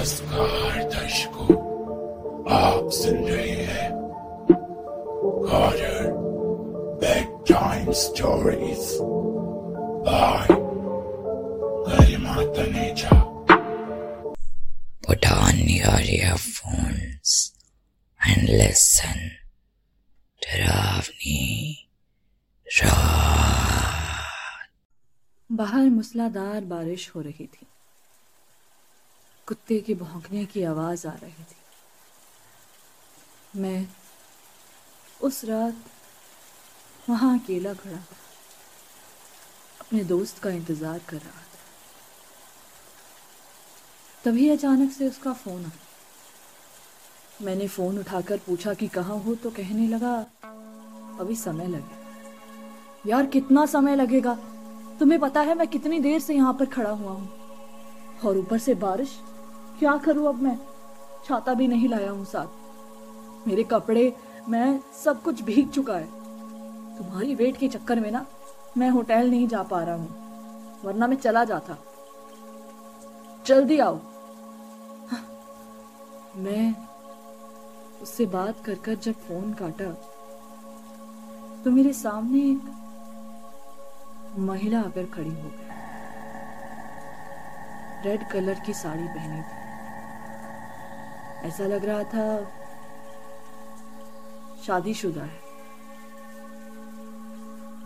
नमस्कार दर्शकों आप सुन रहे हैं horror bedtime stories by Garima Taneja Put on your earphones and listen. डरावनी रात बाहर मूसलाधार बारिश हो रही थी कुत्ते के भौंकने की आवाज़ आ रही थी। मैं उस रात वहाँ अकेला खड़ा था। अपने दोस्त का इंतज़ार कर रहा था। तभी अचानक से उसका फ़ोन आया। मैंने फ़ोन उठाकर पूछा कि कहाँ हो तो कहने लगा, अभी समय लगेगा यार, कितना समय लगेगा? तुम्हें पता है मैं कितनी देर से यहाँ पर खड़ा हुआ हूँ। और ऊपर से बारिश क्या करूँ अब मैं? छाता भी नहीं लाया हूँ साथ। मेरे कपड़े मैं सब कुछ भीग चुका है। तुम्हारी वेट के चक्कर में ना मैं होटल नहीं जा पा रहा हूँ वरना मैं चला जाता। जल्दी आओ। हाँ, मैं उससे बात कर कर जब फ़ोन काटा तो मेरे सामने एक महिला आकर खड़ी हो गई। रेड कलर की साड़ी पहनी थी। ऐसा लग रहा था शादीशुदा है।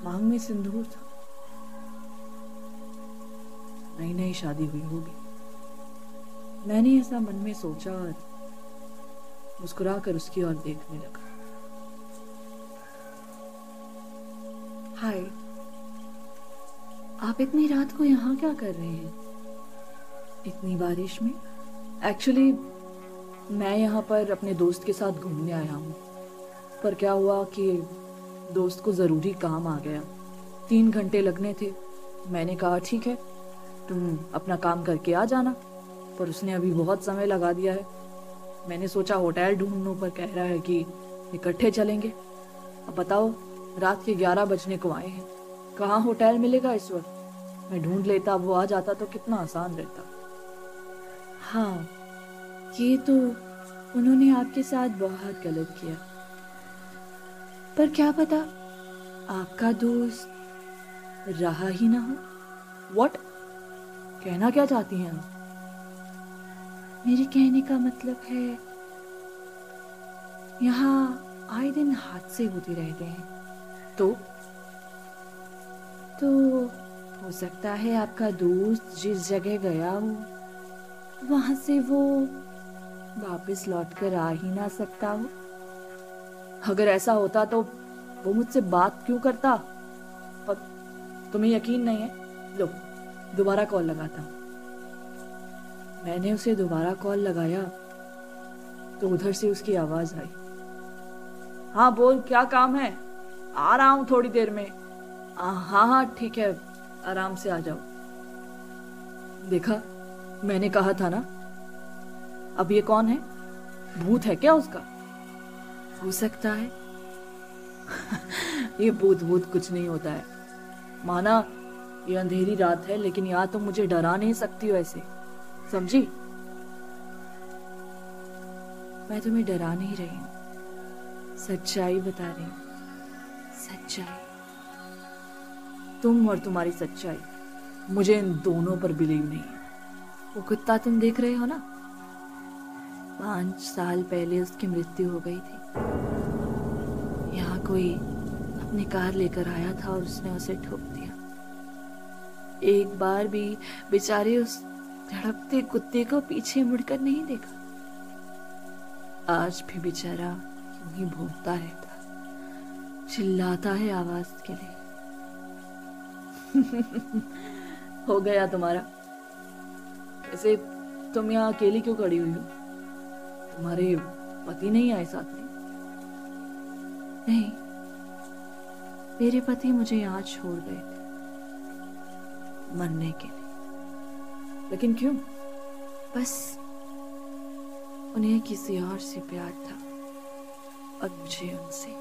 मांग में सिंदूर था। नई नई शादी हुई होगी। मैंने ऐसा मन में सोचा और मुस्कुराकर उसकी ओर देखने लगा। हाय, आप इतनी रात को यहाँ क्या कर रहे हैं? इतनी बारिश में? एक्चुअली मैं यहाँ पर अपने दोस्त के साथ घूमने आया हूँ। पर क्या हुआ कि दोस्त को ज़रूरी काम आ गया। तीन घंटे लगने थे। मैंने कहा, ठीक है, तुम अपना काम करके आ जाना। पर उसने अभी बहुत समय लगा दिया है। मैंने सोचा, होटल ढूँढने पर कह रहा है कि इकट्ठे चलेंगे। अब बताओ, रात के ग्यारह बजने को आए हैं। कहाँ होटल मिलेगा इस वक्त? मैं ढूंढ लेता वो आ जाता तो कितना आसान रहता। हाँ ये तो उन्होंने आपके साथ बहुत गलत किया। पर क्या पता आपका दोस्त रहा ही ना हो। व्हाट कहना क्या चाहती हैं आप? मेरे कहने का मतलब है, यहाँ आए दिन हादसे होते रहते हैं। तो? तो हो सकता है आपका दोस्त जिस जगह गया हो, वहाँ से वो वापस लौट कर आ ही ना सकता हो। अगर ऐसा होता तो वो मुझसे बात क्यों करता? पर तुम्हें यकीन नहीं है? लो दोबारा कॉल लगाता हूँ। मैंने उसे दोबारा कॉल लगाया तो उधर से उसकी आवाज़ आई। हाँ बोल क्या काम है? आ रहा हूँ थोड़ी देर में। आ, हाँ हाँ ठीक है आराम से आ जाओ। देखा मैंने कहा था ना अब ये कौन है? भूत है क्या उसका? हो सकता है। ये भूत भूत कुछ नहीं होता है। माना ये अंधेरी रात है लेकिन यहाँ तो मुझे डरा नहीं सकती हो ऐसे। समझी? मैं तुम्हें डरा नहीं रही हूँ। सच्चाई बता रही हूँ। सच्चाई। तुम और तुम्हारी सच्चाई। मुझे इन दोनों पर बिलीव नहीं है। वो कुत्ता तुम देख रहे हो ना? पाँच साल पहले उसकी मृत्यु हो गई थी। यहाँ कोई अपनी कार लेकर आया था और उसने उसे ठोक दिया। एक बार भी बेचारे उस धड़कते कुत्ते को पीछे मुड़कर नहीं देखा। आज भी बेचारा यूँ ही भूखता रहता। चिल्लाता है आवाज़ के लिए। हो गया तुम्हारा। ऐसे तुम यहाँ अकेली क्यों खड़ी हुई हो? तुम्हारे पति नहीं आए साथ में? नहीं। मेरे पति मुझे यहाँ छोड़ गए थे, मरने के लिए। लेकिन क्यों? बस उन्हें किसी और से प्यार था, और मुझे उनसे।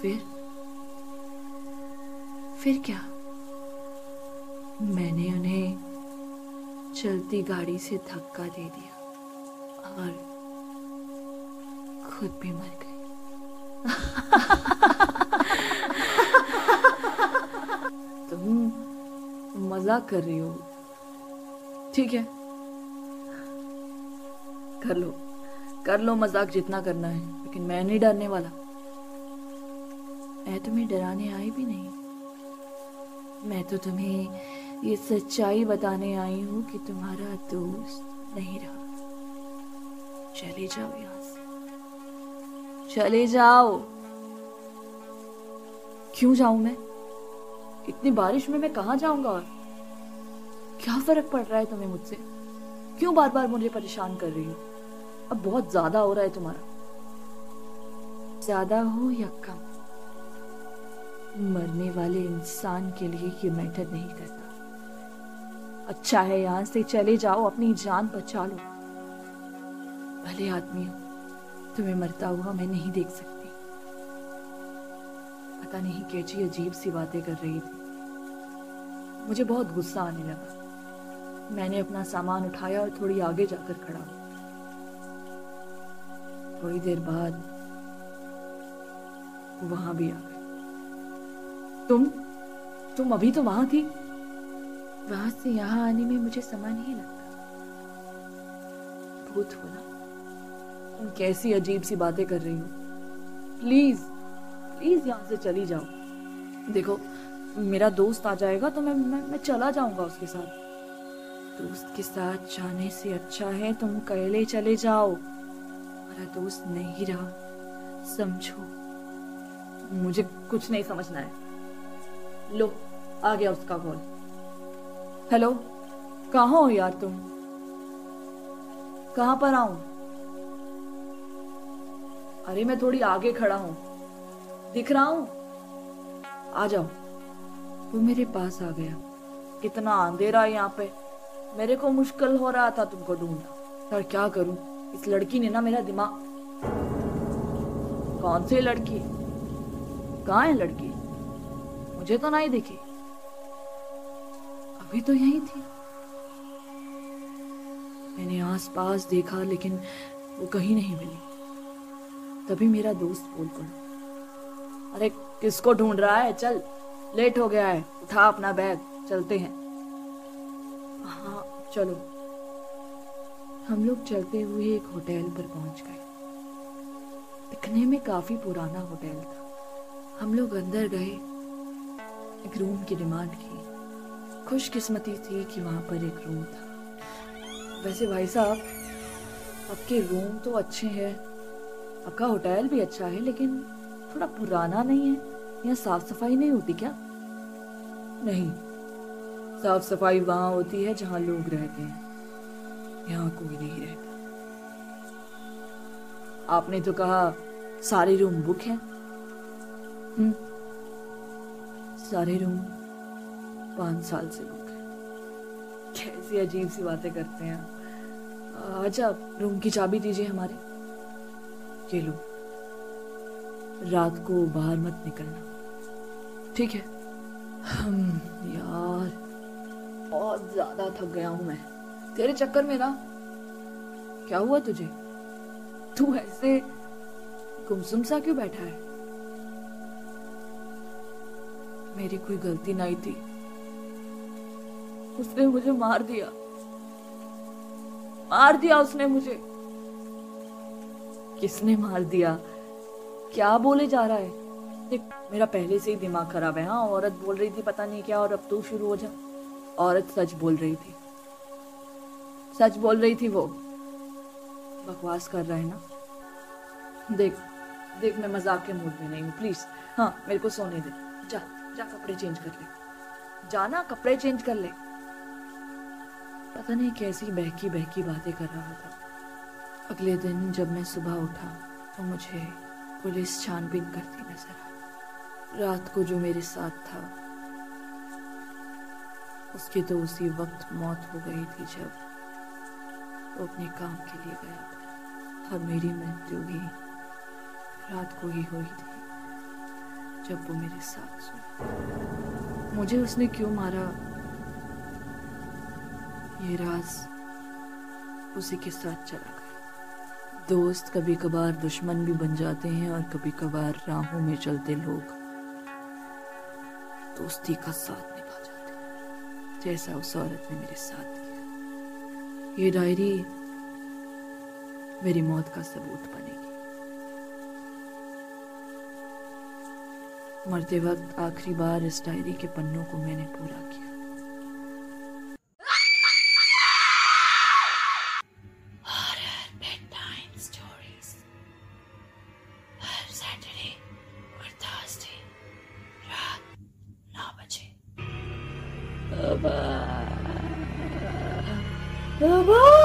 फिर? फिर क्या? मैंने उन्हें चलती गाड़ी से धक्का दे दिया। और खुद भी मर गई। तुम मज़ाक कर रही हो। ठीक है। कर लो। कर लो मज़ाक जितना करना है, लेकिन मैं नहीं डरने वाला। मैं तुम्हें डराने आई भी नहीं। मैं तो तुम्हें ये सच्चाई बताने आई हूँ कि तुम्हारा दोस्त नहीं रहा। चले जाओ यहाँ से। चले जाओ। क्यों जाऊँ मैं? इतनी बारिश में मैं कहा जाऊँगा और क्या फ़र्क पड़ रहा है तुम्हें मुझसे? क्यों बार बार मुझे परेशान कर रही हो? अब बहुत ज़्यादा हो रहा है तुम्हारा। ज़्यादा हो या कम? मरने वाले इंसान के लिए ये मैटर नहीं करता। अच्छा है यहाँ से चले जाओ, अपनी जान बचा लो। भले आदमी हो, तुम्हें मरता हुआ मैं नहीं देख सकती। पता नहीं कैची अजीब सी बातें कर रही थी। मुझे बहुत गुस्सा आने लगा। मैंने अपना सामान उठाया और थोड़ी आगे जाकर खड़ा थोड़ी देर बाद वहाँ भी आ गए। तुम? तुम अभी तो वहाँ थी? वहाँ से यहाँ आने में मुझे समय नहीं लगता। भूत हो ना तुम कैसी अजीब सी बातें कर रही हो। प्लीज़ प्लीज़ यहाँ से चली जाओ। देखो मेरा दोस्त आ जाएगा तो मैं मैं, मैं चला जाऊँगा उसके साथ। दोस्त के साथ जाने से अच्छा है तुम अकेले चले जाओ। मेरा दोस्त नहीं रहा। समझो। मुझे कुछ नहीं समझना है। लो आ गया उसका कॉल हेलो कहाँ हो यार तुम? कहाँ पर आऊँ अरे मैं थोड़ी आगे खड़ा हूँ। दिख रहा हूँ? आ जाओ। वो मेरे पास आ गया। कितना अंधेरा यहाँ पे। मेरे को मुश्किल हो रहा था तुमको ढूंढना। पर क्या करूँ? इस लड़की ने ना मेरा दिमाग कौन सी लड़की? कहा है लड़की? मुझे तो नहीं दिखी। अभी तो यही थी। मैंने आसपास देखा, लेकिन वो कहीं नहीं मिली। तभी मेरा दोस्त बोल पड़ा, अरे, किसको ढूंढ रहा है? चल, लेट हो गया है। उठा अपना बैग, चलते हैं। हाँ चलो। हम लोग चलते हुए एक होटल पर पहुँच गए। दिखने में काफ़ी पुराना होटल था। हम लोग अंदर गए, एक रूम की डिमांड की। खुशकिस्मती थी कि वहाँ पर एक रूम था। वैसे भाई साहब, आपके रूम तो अच्छे हैं आपका होटल भी अच्छा है लेकिन थोड़ा पुराना नहीं है? यहाँ साफ़ सफ़ाई नहीं होती क्या? नहीं। साफ़ सफ़ाई वहाँ होती है जहाँ लोग रहते हैं। यहाँ कोई नहीं रहता। आपने तो कहा सारे रूम बुक हैं। हम्म। सारे रूम पाँच साल से बुक है। कैसी अजीब सी बातें करते हैं अच्छा रूम की चाबी दीजिए हमारे। ये रात को बाहर मत निकलना। ठीक है? हम यार, बहुत ज़्यादा थक गया हूँ मैं। तेरे चक्कर में ना, क्या हुआ तुझे? तू ऐसे गुमसुम सा क्यों बैठा है? मेरी कोई गलती नहीं थी। उसने मुझे मार दिया। मार दिया उसने मुझे। किसने मार दिया? क्या बोले जा रहा है? देख, मेरा पहले से ही दिमाग खराब है हाँ औरत बोल रही थी, पता नहीं क्या, और अब तू शुरू हो जा। औरत सच बोल रही थी। सच बोल रही थी वो। बकवास कर रहा है ना? देख देख, मैं मज़ाक के मूड में नहीं हूँ प्लीज़ हाँ मेरे को सोने दे। जा जा, कपड़े चेंज कर ले। जाना कपड़े चेंज कर ले। पता नहीं कैसी बहकी बहकी बातें कर रहा था। अगले दिन जब मैं सुबह उठा तो मुझे पुलिस छानबीन करती नज़र आई। रात को जो मेरे साथ था, उसकी तो उसी वक्त मौत हो गई थी जब वो अपने काम के लिए गया था। और मेरी मृत्यु भी रात को ही हुई थी, जब वो मेरे साथ सो मुझे उसने क्यों मारा? ये राज उसी के साथ चला गया। दोस्त कभी कभार दुश्मन भी बन जाते हैं और कभी कभार राहों में चलते लोग दोस्ती का साथ निभा जाते हैं, जैसा उस औरत ने मेरे साथ किया। ये डायरी मेरी मौत का सबूत बनेगी। मरते वक्त आखिरी बार इस डायरी के पन्नों को मैंने पूरा किया। हर सैटरडे और थर्सडे रात नौ बजे बाबा